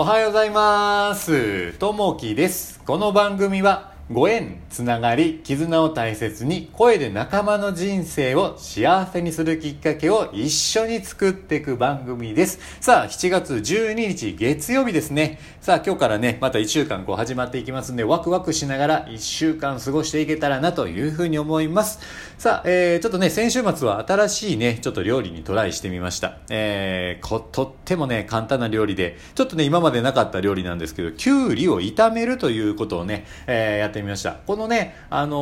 おはようございます。ともきです。この番組はご縁、つながり、絆を大切に声で仲間の人生を幸せにするきっかけを一緒に作っていく番組です。さあ、7月12日月曜日ですね。さあ、今日からね、また1週間こう始まっていきますんで、ワクワクしながら1週間過ごしていけたらなというふうに思います。さあ、えー、ちょっとね、先週末は新しいね、ちょっと料理にトライしてみました。えー、こ、とってもね、簡単な料理で、ちょっとね、今までなかった料理なんですけど、きゅうりを炒めるということをね、えーやってみました。このね、あの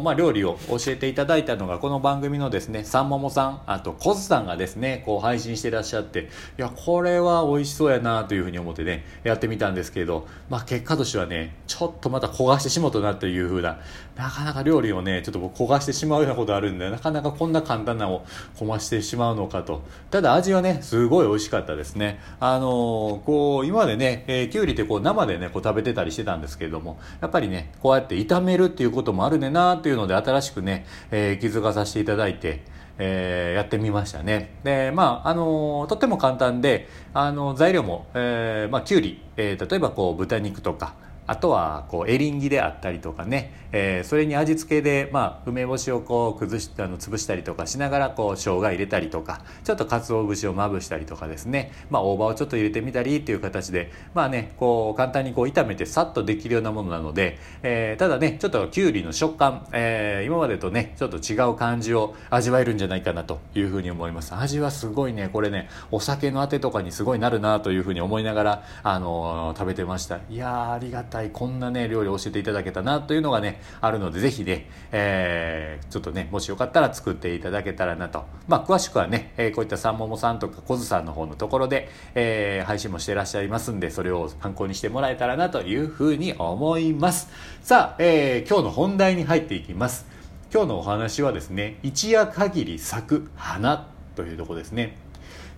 ーまあ、料理を教えていただいたのが、この番組のですね、さんももさん、あと、コズさんがですね、こう配信してらっしゃって、いや、これは美味しそうやなというふうに思ってね、やってみたんですけど、まあ、結果としてはね、ちょっとまた焦がしてしもとなというふうな、なかなか料理をね、ちょっと僕焦がしてしまうようなことあるんで、なかなかこんな簡単なを焦がしてしまうのかと。ただ味はね、すごい美味しかったですね。あのーこう、今までね、え、きゅうりってこう生でね、こう食べてたりしてたんですけれども、やっぱりね、こうやって炒めるっていうこともあるねなっていうので、新しくね、えー気づかさせていただいて、えーやってみましたね。で、まあ、あのーとっても簡単で、あの材料も、えーまあ、きゅうり、えー例えばこう、豚肉とか、あとはこうエリンギであったりとかね、えーそれに味付けで、まあ、梅干しをこう崩してあの潰したりとかしながらこう生姜入れたりとか。ちょっと鰹節をまぶしたりとかですね、まあ、大葉をちょっと入れてみたりっていう形で。まあねこう簡単にこう炒めてさっとできるようなものなので、えーただねちょっときゅうりの食感、えー今までとねちょっと違う感じを味わえるんじゃないかなというふうに思います。味はすごいねこれねお酒のあてとかにすごいなるなというふうに思いながら、あのー食べてました。いやーありがたい。こんなね料理を教えていただけたなというのがねあるのでぜひね、えーちょっとねもしよかったら作っていただけたらなと。まあ詳しくはね、えこういったさんももさんとかこずさんの方のところで、えー配信もしてらっしゃいますんでそれを参考にしてもらえたらなというふうに思います。さあ、えー今日の本題に入っていきます。今日のお話はですね一夜限り咲く花というとこですね。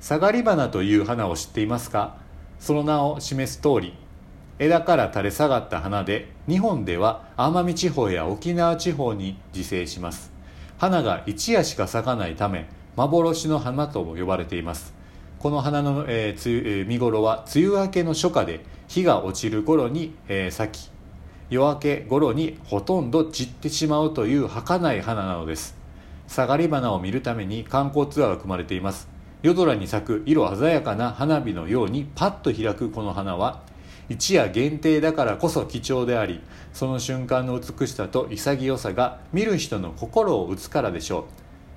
サガリ花という花を知っていますか？その名を示す通り枝から垂れ下がった花で日本では奄美地方や沖縄地方に自生します。花が一夜しか咲かないため幻の花とも呼ばれています。この花の、えーつゆえー見頃は梅雨明けの初夏で日が落ちる頃に、えー咲き夜明け頃にほとんど散ってしまうという儚い花なのです。下がり花を見るために観光ツアーが組まれています。夜空に咲く色鮮やかな花火のようにパッと開くこの花は一夜限定だからこそ貴重でありその瞬間の美しさと潔さが見る人の心を打つからでしょう。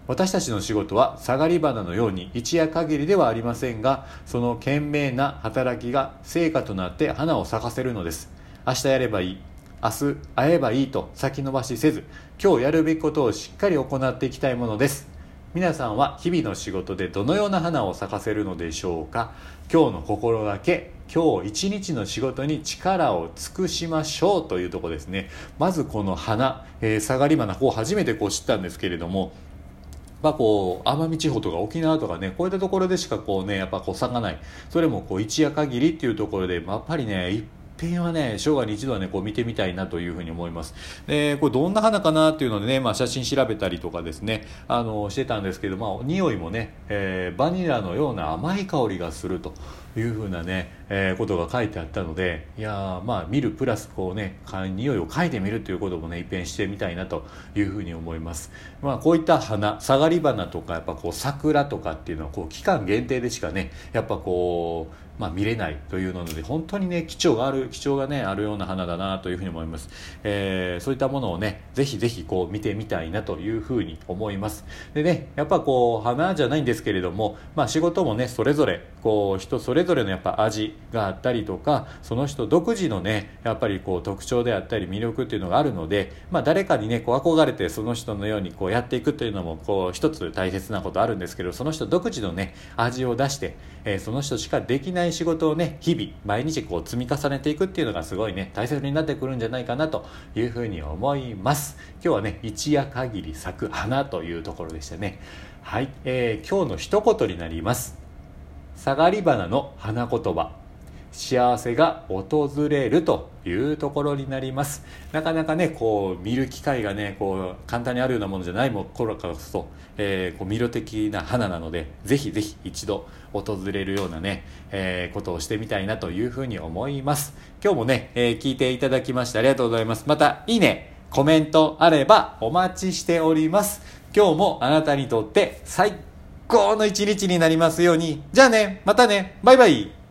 私たちの仕事は下がり花のように一夜限りではありませんがその懸命な働きが成果となって花を咲かせるのです。明日やればいい明日会えばいいと先延ばしせず今日やるべきことをしっかり行っていきたいものです。皆さんは日々の仕事でどのような花を咲かせるのでしょうか。今日の心がけ今日一日の仕事に力を尽くしましょうというところですね。まずこの花、えー下がり花こう初めてこう知ったんですけれどもまあ、こう奄美地方とか沖縄とかねこういったところでしかこうねやっぱこう咲かない。それもこう一夜限りっていうところで、やっぱりね一遍はね生涯に一度はねこう見てみたいなというふうに思います。でこれどんな花かなっていうのでね、まあ、写真調べたりとかですねあのしてたんですけど、まあ、匂いもね、えーバニラのような甘い香りがするというふうなね、えーことが書いてあったのでいやまあ見るプラスこうねか匂いを嗅いでみるということもね一遍してみたいなというふうに思います。まあこういった花下がり花とかやっぱこう桜とかっていうのはこう期間限定でしかねやっぱこうまあ、見れないというので本当にね貴重がある貴重がねあるような花だなというふうに思います、えーそういったものをねぜひぜひこう見てみたいなというふうに思います。でねやっぱこう花じゃないんですけれども、まあ、仕事もねそれぞれこう人それぞれのやっぱ味があったりとかその人独自のねやっぱりこう特徴であったり魅力っていうのがあるので、まあ、誰かにねこう憧れてその人のようにこうやっていくというのもこう一つ大切なことあるんですけどその人独自のね味を出して、えーその人しかできない仕事をね日々毎日こう積み重ねていくっていうのがすごいね大切になってくるんじゃないかなというふうに思います。今日はね一夜限り咲く花というところでしたね。はい、えー今日の一言になります。下がり花の花言葉。幸せが訪れるというところになります。なかなかねこう見る機会がねこう簡単にあるようなものじゃないものからこそ、えー、こう魅力的な花なのでぜひぜひ一度訪れるようなね、えー、ことをしてみたいなというふうに思います。今日もね、えー、聞いていただきましてありがとうございます。またいいねコメントあればお待ちしております。今日もあなたにとって最高の一日になりますように。じゃあねまたねバイバイ。